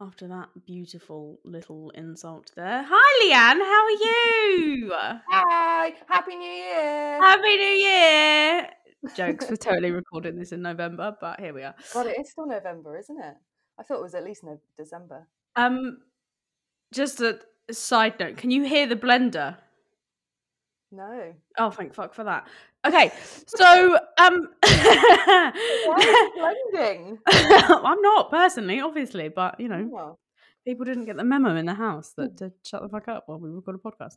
after that beautiful little insult there. Hi, Leanne. How are you? Hi, Happy New Year. Happy New Year. Jokes. We're totally recording this in November, but here we are. God, it is still November, isn't it? I thought it was at least no December. Um, just a side note. Can you hear the blender? No. Oh, thank fuck for that. Okay, so um, Why are you blending? I'm not personally, obviously, but you know, Oh, people didn't get the memo in the house Hmm. that to shut the fuck up while we record a podcast.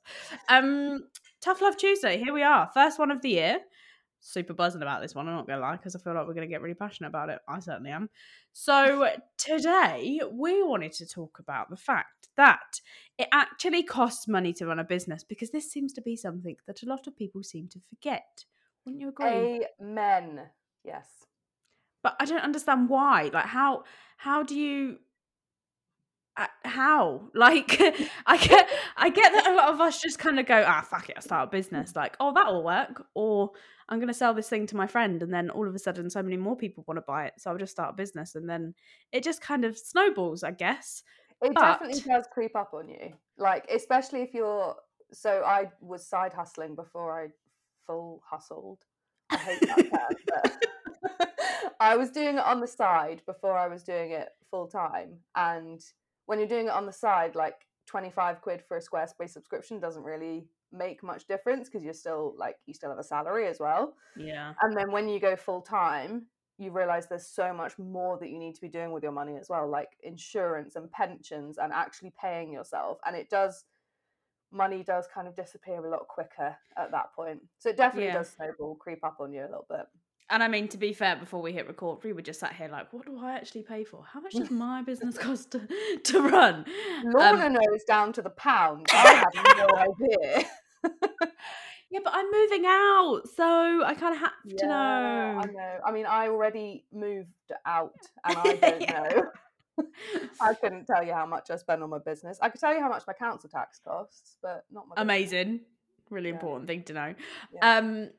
Um, Tough Love Tuesday, here we are, first one of the year. Super buzzing about this one. I'm not gonna lie because I feel like we're gonna get really passionate about it. I certainly am. So today we wanted to talk about the fact that it actually costs money to run a business because this seems to be something that a lot of people seem to forget. Wouldn't you agree? Amen. Yes. but I don't understand why. Like, how how do you? Uh, how like I get I get that a lot of us just kind of go ah fuck it I start a business like oh that'll work or I'm gonna sell this thing to my friend and then all of a sudden so many more people want to buy it so I'll just start a business and then it just kind of snowballs I guess It definitely does creep up on you. Like, especially if you're. So I was side hustling before I full hustled. I hate that term, but I was doing it on the side before I was doing it full time. And when you're doing it on the side, like 25 quid for a Squarespace subscription doesn't really make much difference because you're still like, you still have a salary as well. yeah And then when you go full time, you realize there's so much more that you need to be doing with your money as well, like insurance and pensions and actually paying yourself. And it does, money does kind of disappear a lot quicker at that point. So it definitely Yeah. does snowball, creep up on you a little bit. And I mean to be fair before we hit record we were just sat here like what do I actually pay for how much does my business cost to, to run Lorna Um, knows down to the pound. I have no idea. yeah but I'm moving out so I kind of have to know I know. I mean, I already moved out and I don't Yeah. know. I couldn't tell you how much I spend on my business. I could tell you how much my council tax costs, but not my business. amazing really Yeah. important thing to know Yeah. um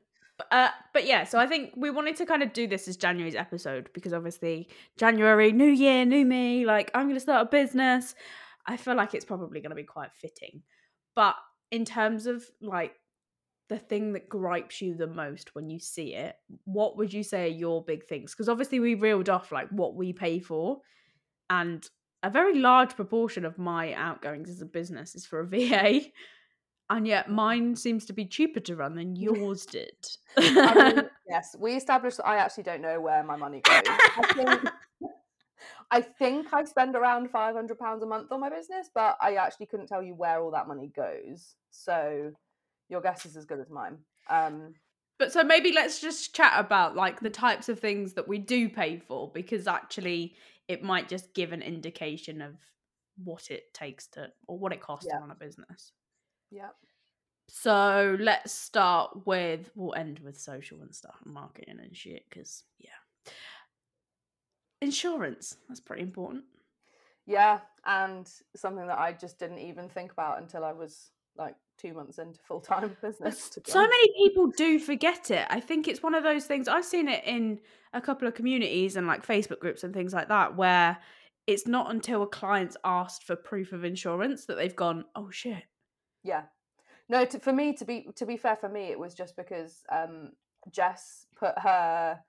uh, but yeah so i think we wanted to kind of do this as january's episode because obviously january new year new me like i'm going to start a business. I feel like it's probably going to be quite fitting. But in terms of like the thing that gripes you the most when you see it what would you say are your big things? Because obviously we reeled off like what we pay for and a very large proportion of my outgoings as a business is for a va and yet mine seems to be cheaper to run than yours did. I mean, yes, we established that I actually don't know where my money goes. I think, I think I spend around five hundred pounds a month on my business, but I actually couldn't tell you where all that money goes. So your guess is as good as mine. Um, but so maybe let's just chat about like the types of things that we do pay for because actually it might just give an indication of what it takes to or what it costs Yeah. to run a business. Yeah. So let's start with we'll end with social and stuff and marketing and shit because yeah. Insurance, that's pretty important. Yeah, and something that I just didn't even think about until I was like two months into full time business. so many people do forget it. I think it's one of those things. I've seen it in a couple of communities and like Facebook groups and things like that, where it's not until a client's asked for proof of insurance that they've gone, "Oh shit." Yeah. No, to, for me to be to be fair, for me it was just because um, Jess put her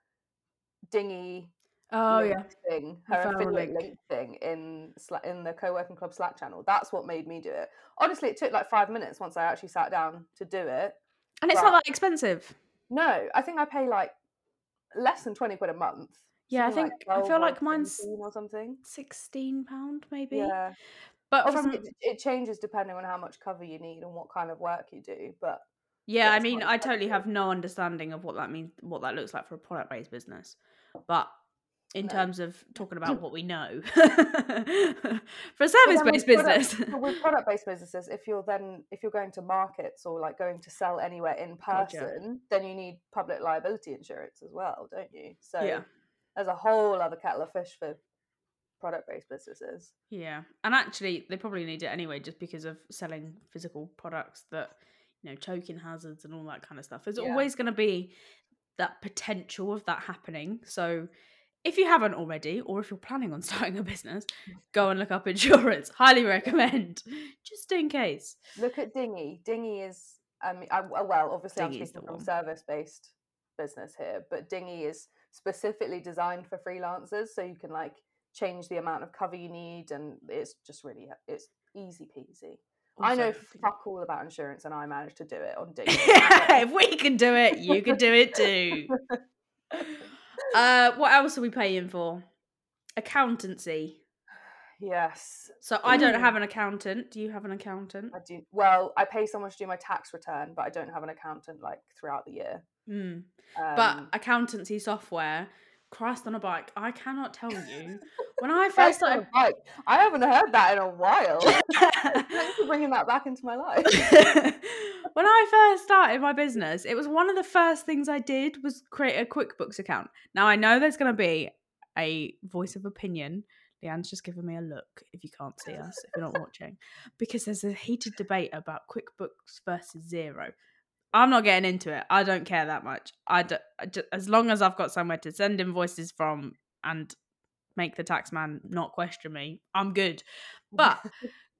Dinghy Oh yeah, thing, her affiliate link. link. thing in in the co-working club Slack channel. That's what made me do it. Honestly, it took like five minutes once I actually sat down to do it. and it's Right. not that expensive. No, I think I pay like less than twenty quid a month. Yeah, I think like I feel like mine's 17 or something. sixteen pound maybe. Yeah, But obviously from it, it changes depending on how much cover you need and what kind of work you do. But yeah, I mean, I totally have no understanding of what that means, what that looks like for a product based business. But in No. terms of talking about what we know for a service based with product- business, But with product-based businesses, if you're then if you're going to markets or like going to sell anywhere in Gotcha. person, then you need public liability insurance as well, don't you? So Yeah. there's a whole other kettle of fish for product-based businesses. Yeah, and actually, they probably need it anyway, just because of selling physical products that you know choking hazards and all that kind of stuff. There's Yeah. always going to be that potential of that happening. So if you haven't already, or if you're planning on starting a business, go and look up insurance. Highly recommend, just in case. Look at Dinghy. Dinghy is, mean, I, well, obviously Dinghy's I'm speaking from service based business here, but Dinghy is specifically designed for freelancers, so you can like change the amount of cover you need, and it's just really it's easy peasy. I know fuck all about insurance, and I managed to do it on Dinghy. if we can do it, you can do it too. Uh, what else are we paying for? Accountancy. yes, So I don't have an accountant. Do you have an accountant? I do. Well, I pay someone to do my tax return, but I don't have an accountant like throughout the year. Hmm. Um, But accountancy software, Christ on a bike. I cannot tell you. When I first Christ on a started, bike. I haven't heard that in a while. Thanks for bringing that back into my life. when I first started my business, it was one of the first things I did was create a QuickBooks account. Now I know there's going to be a voice of opinion. Leanne's just giving me a look if you can't see us, if you're not watching, because there's a heated debate about QuickBooks versus Xero. I'm not getting into it. I don't care that much. I, d- I as long as I've got somewhere to send invoices from and make the tax man not question me, I'm good. But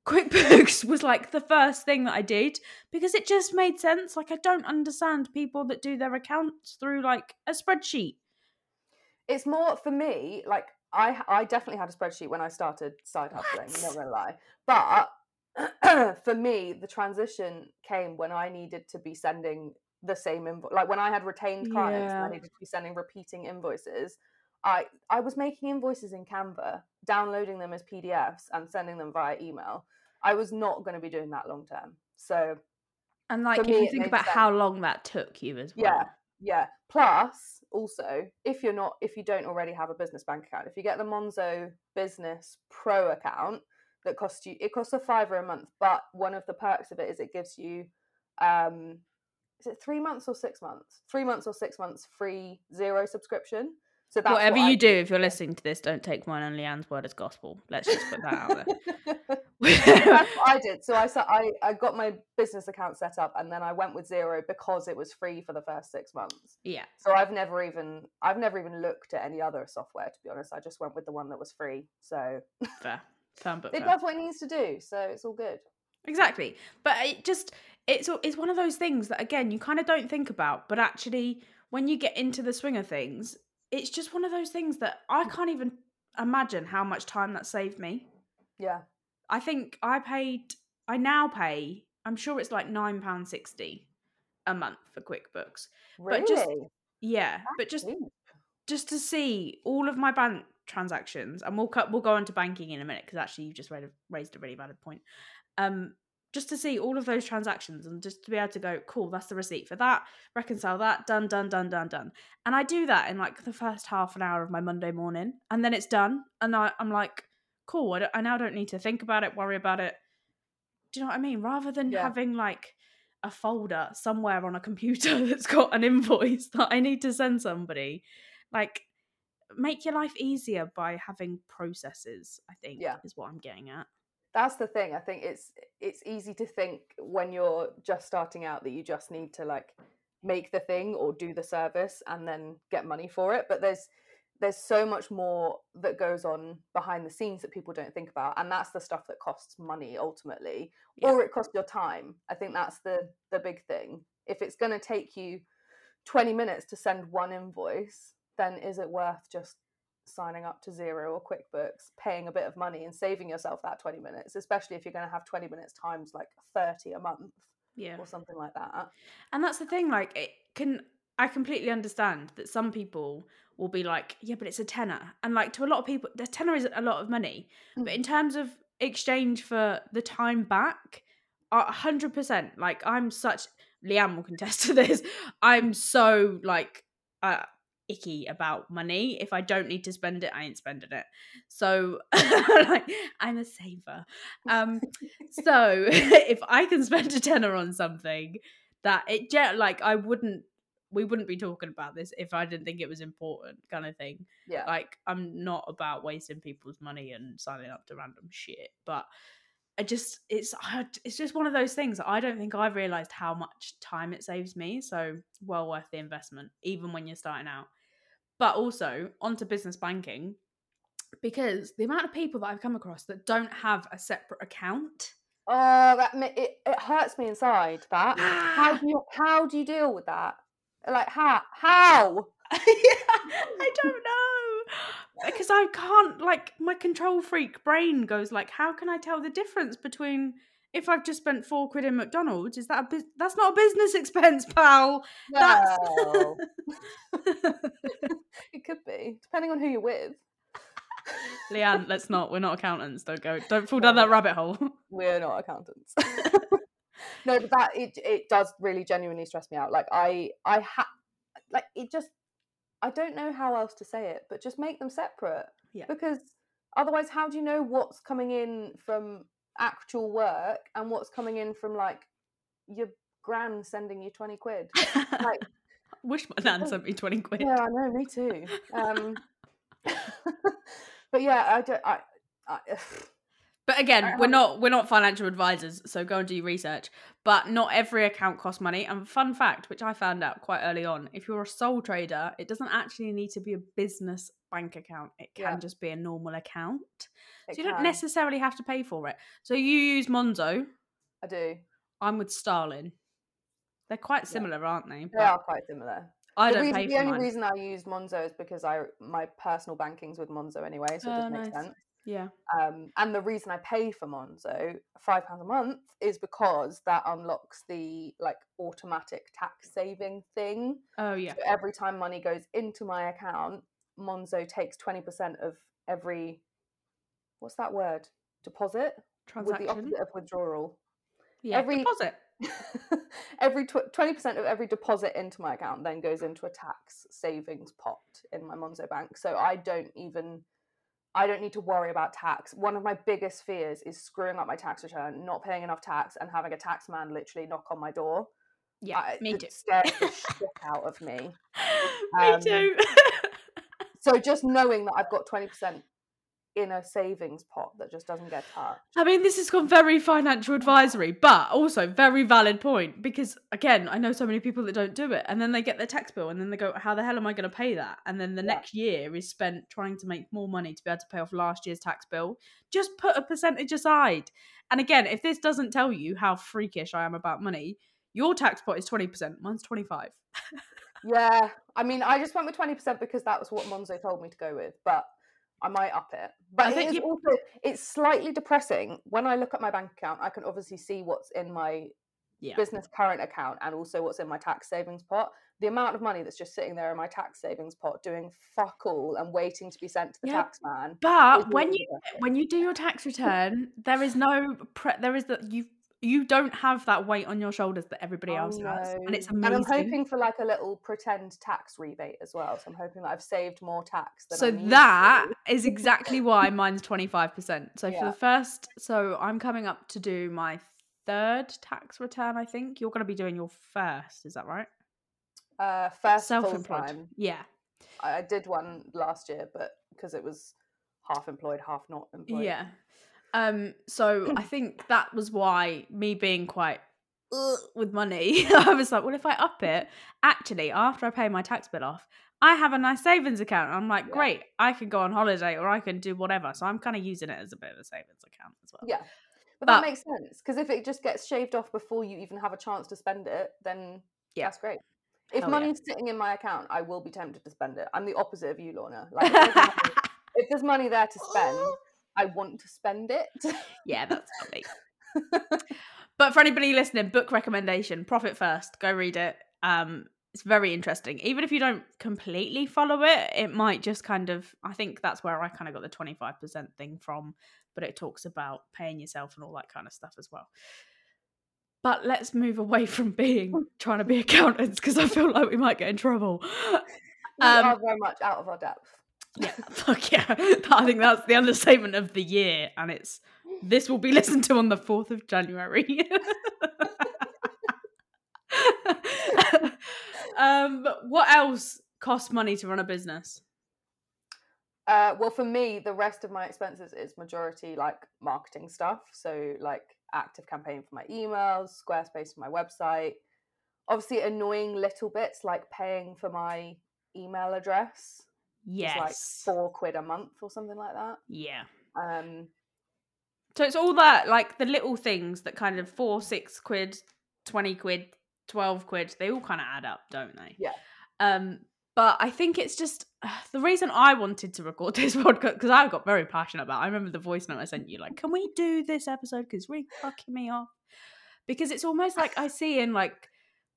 QuickBooks was like the first thing that I did because it just made sense. Like I don't understand people that do their accounts through like a spreadsheet. it's more for me like i i definitely had a spreadsheet when i started side hustling What? not gonna lie but for me the transition came when i needed to be sending the same invoice like when i had retained clients Yeah. i needed to be sending repeating invoices i i was making invoices in canva downloading them as pdfs and sending them via email. I was not going to be doing that long term. So And like if me, you think about how long that took you as well. yeah. Yeah plus also if you're not if you don't already have a business bank account if you get the monzo business pro account that costs you it costs a fiver a month but one of the perks of it is it gives you um is it three months or six months? Three months or six months free Xero subscription so that's Whatever what you do, if you're listening to this, don't take mine and Leanne's word as gospel. Let's just put that out That's there. what I did. So I, sa- I I got my business account set up, and then I went with Xero because it was free for the first six months. yeah. So I've never even I've never even looked at any other software to be honest. I just went with the one that was free. So Fair. Fair but it fair. does what it needs to do. So it's all good. Exactly. But it just it's it's one of those things that again you kind of don't think about, but actually when you get into the swing of things, it's just one of those things that I can't even imagine how much time that saved me. Yeah. I think I paid I now pay, I'm sure it's like £9.60 a month for QuickBooks. Really? But just- Yeah, but just Cheap. just to see all of my bank transactions, and we'll cut, we'll go on to banking in a minute because actually you've just raised a, raised a really valid point. Um, just to see all of those transactions and just to be able to go, cool, that's the receipt for that, reconcile that, done, done, done, done, done. And I do that in like the first half an hour of my Monday morning, and then it's done, and I, I'm like, cool, I, I now don't need to think about it, worry about it. Do you know what I mean? Rather than Yeah. having like a folder somewhere on a computer that's got an invoice that I need to send somebody, like make your life easier by having processes i think Yeah. is what i'm getting at That's the thing. I think it's it's easy to think when you're just starting out that you just need to like make the thing or do the service and then get money for it. But there's there's so much more that goes on behind the scenes that people don't think about. And that's the stuff that costs money ultimately. Yeah. Or it costs your time. I think that's the the big thing. If it's gonna take you 20 minutes to send one invoice, then is it worth just signing up to Xero or QuickBooks, paying a bit of money and saving yourself that 20 minutes, especially if you're going to have 20 minutes times like 30 a month yeah or something like that. and that's the thing like it can i completely understand that some people will be like yeah but it's a tenner and like to a lot of people the tenner is a lot of money but Mm. in terms of exchange for the time back a hundred percent like i'm such Liam will contest to this i'm so like uh icky about money. If i don't need to spend it i ain't spending it. So like i'm a saver. Um so if i can spend a tenner on something that it like i wouldn't we wouldn't be talking about this if i didn't think it was important kind of thing. Yeah. like i'm not about wasting people's money and signing up to random shit but i just it's it's just one of those things. I don't think i've realized how much time it saves me so well worth the investment even when you're starting out but also onto business banking because the amount of people that I've come across that don't have a separate account. Oh, that it, it hurts me inside. That how do you how do you deal with that? Like how how? I don't know because I can't like my control freak brain goes like how can I tell the difference between if I've just spent four quid in McDonald's is that a bus- that's not a business expense pal that's it could be depending on who you're with. Leanne let's not we're not accountants don't go don't fall down that rabbit hole We're not accountants. no, but that it it does really genuinely stress me out. Like I I ha like it just I don't know how else to say it, but just make them separate. Yeah. Because otherwise, how do you know what's coming in from actual work and what's coming in from like your gran sending you twenty quid? Like, wish my nan sent me 20 quid yeah, I know, me too. Um, but yeah, I don't. I, I But again, we're not we're not financial advisors, so go and do your research. But not every account costs money. And fun fact, which I found out quite early on, if you're a sole trader, it doesn't actually need to be a business bank account. It can Yeah. just be a normal account. it So you don't necessarily have to pay for it. So you use Monzo. I do. I'm with Starling. They're quite similar, aren't they? They are quite similar. I the don't reason, pay the only mine. reason I use Monzo is because I my personal banking's with Monzo anyway, so it Oh, does make nice. sense. Yeah. Um, and the reason I pay for Monzo five pounds a month is because that unlocks the like automatic tax saving thing. Oh yeah. So every time money goes into my account, Monzo takes twenty percent of every what's that word deposit Transaction. with the opposite of withdrawal. Yeah. every- Deposit. every twenty percent of every deposit into my account then goes into a tax savings pot in my Monzo bank. So I don't even I don't need to worry about tax. One of my biggest fears is screwing up my tax return, not paying enough tax, and having a tax man literally knock on my door. Yeah. I, me it too. scares the shit out of me. me Um, too. So just knowing that I've got twenty percent in a savings pot that just doesn't get touched. I mean, this has gone very financial advisory, but also very valid point because, again, I know so many people that don't do it, and then they get their tax bill, and then they go, "How the hell am I going to pay that?" And then the Yeah. next year is spent trying to make more money to be able to pay off last year's tax bill. Just put a percentage aside. And again, if this doesn't tell you how freakish I am about money, your tax pot is twenty percent, mine's twenty five. Yeah, I mean, I just went with twenty percent because that was what Monzo told me to go with, but I might up it. But I think you- also it's slightly depressing when I look at my bank account. I can obviously see what's in my Yeah. business current account and also what's in my tax savings pot. The amount of money that's just sitting there in my tax savings pot doing fuck all and waiting to be sent to the Yeah, tax man. But when you when you do your tax return, there is no pre- there is that you you don't have that weight on your shoulders that everybody I else has, and it's amazing. And I'm hoping for like a little pretend tax rebate as well. So I'm hoping that I've saved more tax than so that is exactly why mine's twenty five percent. So for the first, so I'm coming up to do my third tax return. I think you're going to be doing your first. Is that right? Uh, first Self-employed. time. Yeah. I I did one last year, but because it was half employed, half not employed. Yeah. Um. So I think that was why me being quite with money, I was like, well, if I up it, actually, after I pay my tax bill off, I have a nice savings account. I'm like, Yeah. great, I can go on holiday or I can do whatever. So I'm kind of using it as a bit of a savings account as well. Yeah. But, But- that makes sense because if it just gets shaved off before you even have a chance to spend it, then Yeah. that's great. If Hell yeah. money's sitting in my account, I will be tempted to spend it. I'm the opposite of you, Lorna. Like, if there's money, if there's money there to spend, I want to spend it. yeah, that's funny. but for anybody listening, book recommendation, Profit First, go read it. Um, it's very interesting. Even if you don't completely follow it, it might just kind of. I think that's where I kind of got the twenty five percent thing from. But it talks about paying yourself and all that kind of stuff as well. But let's move away from being trying to be accountants because I feel like we might get in trouble. we Um, are very much out of our depth. Yeah, fuck yeah. I think that's the understatement of the year, and it's this will be listened to on the 4th of January. um, what else costs money to run a business? Uh, well, for me, the rest of my expenses is majority like marketing stuff. So, like active campaign for my emails, Squarespace for my website. Obviously, annoying little bits like paying for my email address yes like four quid a month or something like that. yeah Um, so it's all that like the little things that kind of four six quid 20 quid 12 quid they all kind of add up don't they Yeah. um but i think it's just the reason i wanted to record this podcast because i got very passionate about it. i remember the voice note i sent you like can we do this episode because it's really fucking me off because it's almost like i see in like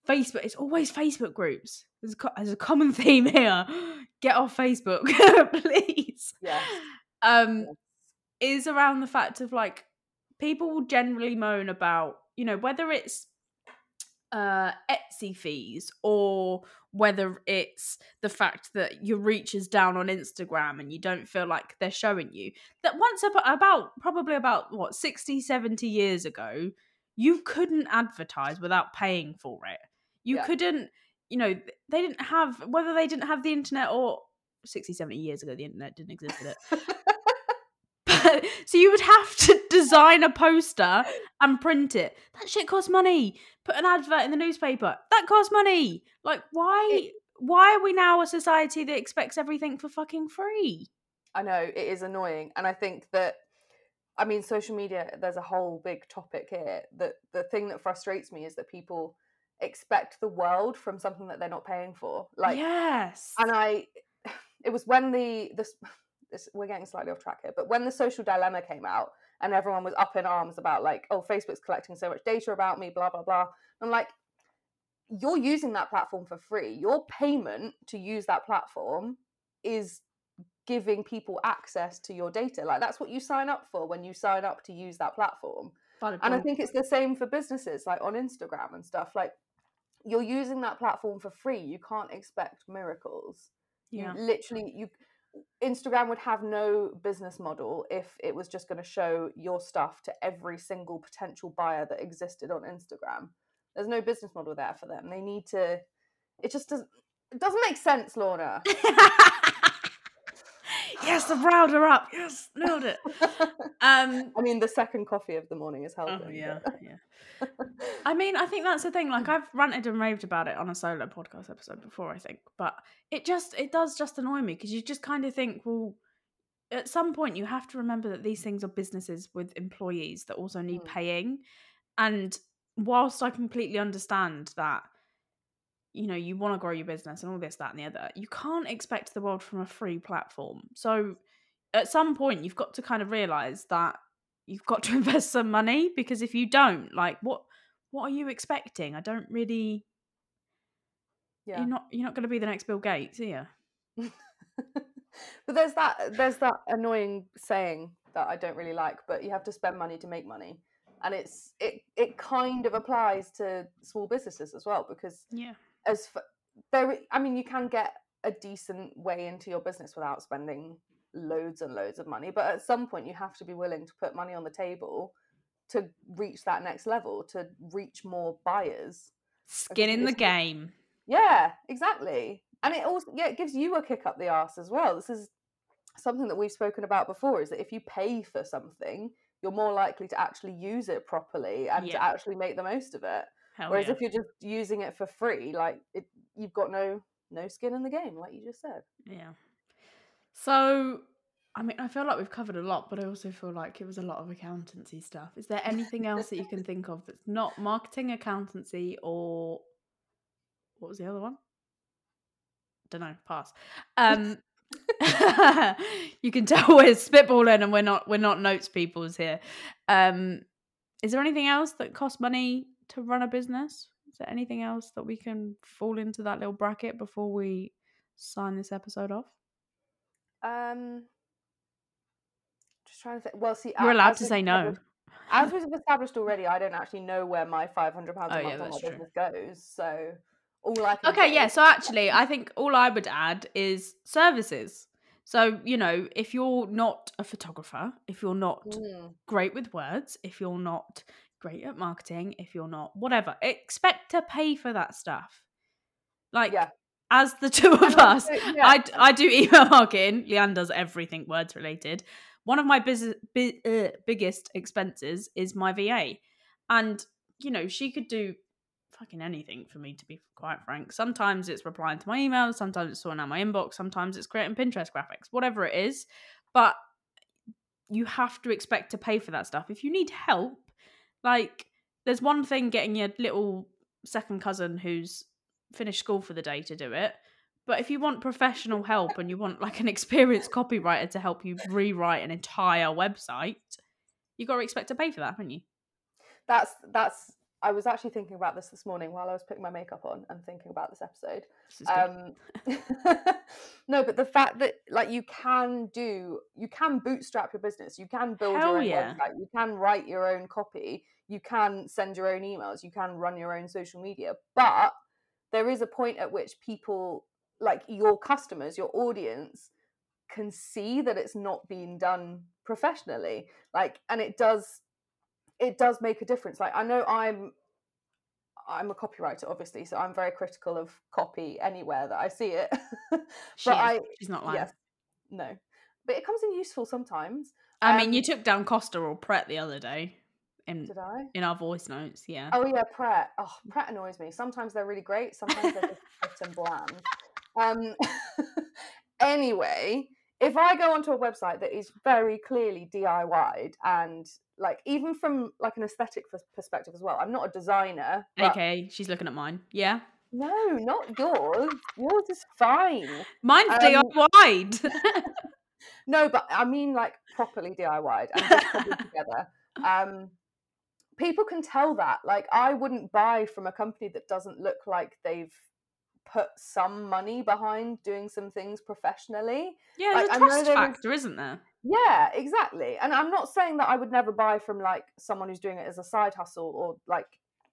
facebook it's always facebook groups. There's a, co- there's a common theme here. Get off facebook please. Yeah. um Yes. is around the fact of like people will generally moan about you know whether it's uh Etsy fees or whether it's the fact that your reach is down on Instagram and you don't feel like they're showing you. That once ab- about probably about what 60 70 years ago you couldn't advertise without paying for it you Yeah. couldn't you know they didn't have whether they didn't have the internet or 60 70 years ago the internet didn't exist did it but so you would have to design a poster and print it. That shit costs money. Put an advert in the newspaper. That costs money. Like why why are we now a society that expects everything for fucking free? I know it is annoying, and I think that I mean social media. There's a whole big topic here. That the thing that frustrates me is that people expect the world from something that they're not paying for. Like, yes. and I, it was when the this, this we're getting slightly off track here, but when the social dilemma came out and everyone was up in arms about like, oh, Facebook's collecting so much data about me, blah blah blah. I'm like, you're using that platform for free. Your payment to use that platform is giving people access to your data. Like that's what you sign up for when you sign up to use that platform. And I think it's the same for businesses, like on Instagram and stuff. Like you're using that platform for free. You can't expect miracles. yeah. You literally you Instagram would have no business model if it was just going to show your stuff to every single potential buyer that existed on Instagram. There's no business model there for them. They need to it just doesn't it doesn't make sense, Lorna. yes, the her up. Yes, nailed it. Um I mean, the second coffee of the morning is helping. Oh but- yeah, yeah. I mean, I think that's the thing. Like, I've ranted and raved about it on a solo podcast episode before, I think, but it just it does just annoy me because you just kind of think, well, at some point you have to remember that these things are businesses with employees that also need Mm. paying, and whilst I completely understand that, you know, you want to grow your business and all this, that, and the other, you can't expect the world from a free platform. So, at some point, you've got to kind of realize that you've got to invest some money because if you don't like what what are you expecting i don't really yeah. you're not you're not going to be the next bill gates are you but there's that there's that annoying saying that I don't really like, but you have to spend money to make money. And it's it it kind of applies to small businesses as well because yeah as f- there I mean you can get a decent way into your business without spending loads and loads of money, but at some point you have to be willing to put money on the table to reach that next level, to reach more buyers. skin in the game Yeah, exactly. And it also yeah, it gives you a kick up the arse as well. This is something that we've spoken about before is that if you pay for something, you're more likely to actually use it properly and to actually make the most of it. Hell Whereas yeah. if you're just using it for free, like it you've got no no skin in the game, like you just said. yeah. So i mean i feel like we've covered a lot but i also feel like it was a lot of accountancy stuff. Is there anything else that you can think of that's not marketing accountancy or what was the other one? Don't know pass. Um you can tell we're spitballing and we're not we're not notes peoples here. Um is there anything else that costs money to run a business is there anything else that we can fall into that little bracket before we sign this episode off Um just trying to think. Well, see, you're a- allowed to say no As we've established already, I don't actually know where my five hundred pounds Oh, a yeah, month on my that's true. business goes. So all I can Okay, yeah. is- So actually, I think all I would add is services. So, you know, if you're not a photographer, if you're not Mm, great with words, if you're not great at marketing, if you're not whatever, expect to pay for that stuff. Like, Yeah. as the two of And us, also, yeah, I, I do email marketing. Leanne does everything words related. One of my business, bi- uh, biggest expenses is my VA. And, you know, she could do fucking anything for me to be quite frank. Sometimes it's replying to my emails, sometimes it's sorting out my inbox, sometimes it's creating Pinterest graphics, whatever it is. But you have to expect to pay for that stuff. If you need help, like there's one thing getting your little second cousin who's finished school for the day to do it. But if you want professional help and you want like an experienced copywriter to help you rewrite an entire website, you've got to expect to pay for that, haven't you? That's that's. I was actually thinking about this this morning while I was putting my makeup on and thinking about this episode. This. Um, no, but the fact that like you can do, you can bootstrap your business. You can build Hell your own yeah. website. You can write your own copy. You can send your own emails. You can run your own social media. But there is a point at which people, like your customers, your audience, can see that it's not being done professionally. Like, and it does, it does make a difference. Like, I know I'm I'm a copywriter, obviously, so I'm very critical of copy anywhere that I see it. She but is. I, She's not lying. yes, no, but it comes in useful sometimes. I mean, you Um, took down Costa or Pret the other day in Did I? in our voice notes. Yeah. Oh yeah, Pret. Oh, Pret annoys me. Sometimes they're really great. Sometimes they're just and bland. Um, anyway, if I go onto a website that is very clearly DIYed and like even from like an aesthetic perspective as well, I'm not a designer. But Okay, she's looking at mine. Yeah. No, not yours. Yours is fine. Mine's Um, DIY'd. No, but I mean like properly DIY'd and together. Um, people can tell that. Like, I wouldn't buy from a company that doesn't look like they've put some money behind doing some things professionally. yeah, Like, there's a trust factor, isn't there? Yeah, exactly. And I'm not saying that I would never buy from like someone who's doing it as a side hustle or like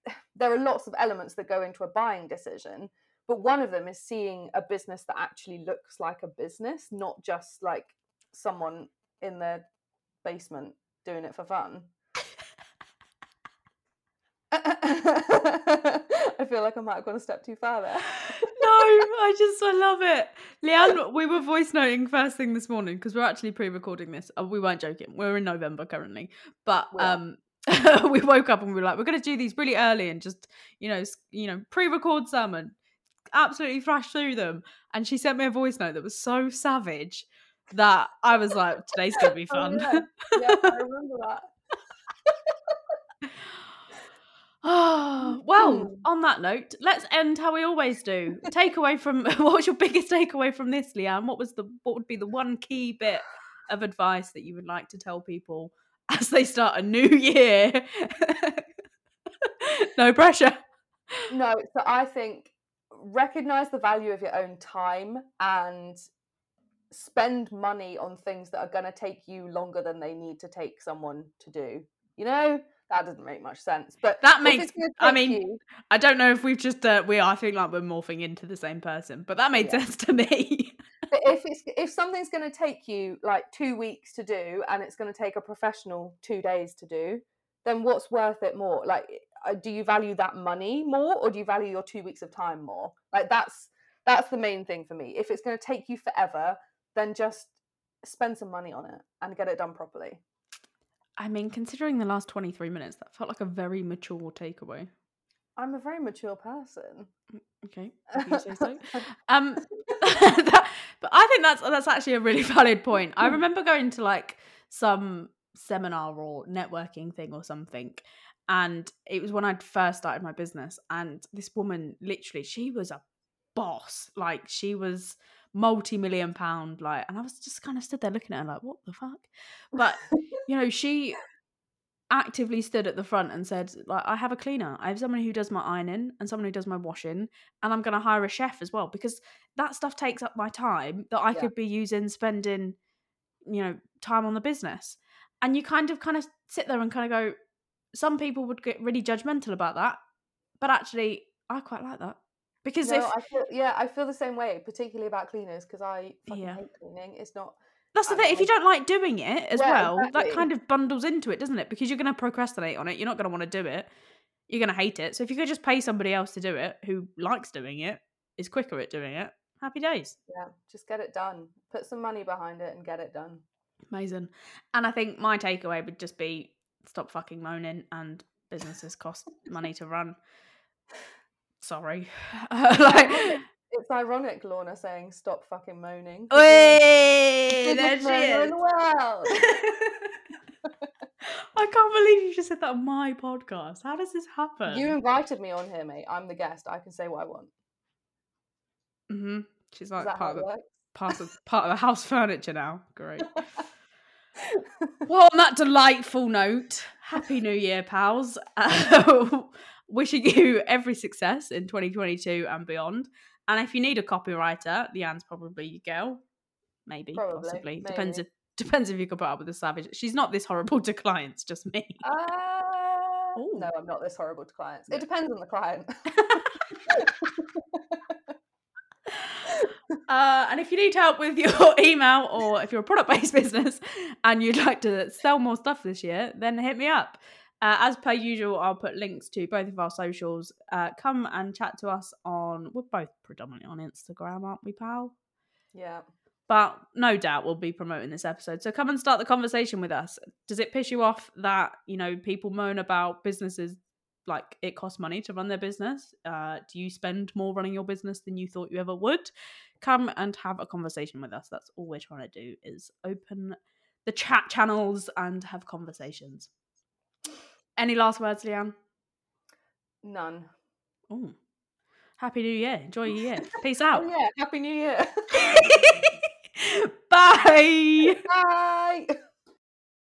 there are lots of elements that go into a buying decision, but one of them is seeing a business that actually looks like a business, not just like someone in their basement doing it for fun. I feel like I might have gone a step too far there. No, I just I love it. Leanne, we were voice noting first thing this morning because we're actually pre-recording this. Uh, we weren't joking. We're in November currently, but We um, we woke up and we were like, we're gonna do these really early and just you know, you know, pre-record some and absolutely thrash through them. And she sent me a voice note that was so savage that I was like, today's gonna be Oh, fun. yeah. yeah, I remember that. Oh, well, on that note, let's end how we always do. Takeaway from what was your biggest takeaway from this, Leanne? What was the what would be the one key bit of advice that you would like to tell people as they start a new year? no pressure. No, so I think recognize the value of your own time and spend money on things that are going to take you longer than they need to take someone to do. You know, that doesn't make much sense. But That makes I mean, you- I don't know if we've just uh, we I think like we're morphing into the same person, but that made Yeah. sense to me. but if it's if something's going to take you like two weeks to do and it's going to take a professional two days to do, then what's worth it more? Like, uh, do you value that money more, or do you value your two weeks of time more? Like, that's that's the main thing for me. If it's going to take you forever, then just spend some money on it and get it done properly. I mean, considering the last 23 minutes, that felt like a very mature takeaway. I'm a very mature person. Okay, if you say so. Um, that, but I think that's that's actually a really valid point. I remember going to like some seminar or networking thing or something, and it was when I'd first started my business. And this woman, literally, she was a boss. Like she was multi-million pound. Like, and I was just kind of stood there looking at her like, what the fuck? But you know, she actively stood at the front and said like i have a cleaner i have someone who does my ironing and someone who does my washing and i'm going to hire a chef as well because that stuff takes up my time that i Yeah. could be using spending you know time on the business and you kind of kind of sit there and kind of go some people would get really judgmental about that but actually i quite like that because No, if I feel yeah, I feel the same way, particularly about cleaners because I fucking Yeah. hate cleaning. It's not. That's the I thing. If you don't- like doing it as Yeah, well, that kind of bundles into it, doesn't it? Because you're going to procrastinate on it. You're not going to want to do it. You're going to hate it. So if you could just pay somebody else to do it who likes doing it, is quicker at doing it, happy days. Yeah, just get it done. Put some money behind it and get it done. Amazing. And I think my takeaway would just be stop fucking moaning and businesses cost money to run. Sorry. like, It's ironic, Lorna saying "stop fucking moaning." Oi, there she moaner in is. the world. I can't believe you just said that on my podcast. How does this happen? You invited me on here, mate. I'm the guest. I can say what I want. Mm-hmm. She's like part of, the, part, of, part of the house furniture now. Great. Well, on that delightful note, Happy New Year, pals. Uh, wishing you every success in 2022 and beyond. And if you need a copywriter, the Leanne's probably your girl. Maybe, Probably, possibly. Depends if depends if you can put up with the savage. She's not this horrible to clients, just me. Uh, no, I'm not this horrible to clients. It depends on the client. Uh, and if you need help with your email or if you're a product based business and you'd like to sell more stuff this year, then hit me up. Uh, as per usual, I'll put links to both of our socials. Uh, come and chat to us on, we're both predominantly on Instagram, aren't we, pal? yeah. But no doubt we'll be promoting this episode. So come and start the conversation with us. Does it piss you off that, you know, people moan about businesses like it costs money to run their business? Uh, do you spend more running your business than you thought you ever would? Come and have a conversation with us. That's all we're trying to do is open the chat channels and have conversations. Any last words, Leanne? None. Oh. Happy New Year. Enjoy your year. Peace out. Oh yeah. Happy New Year. Bye. Bye.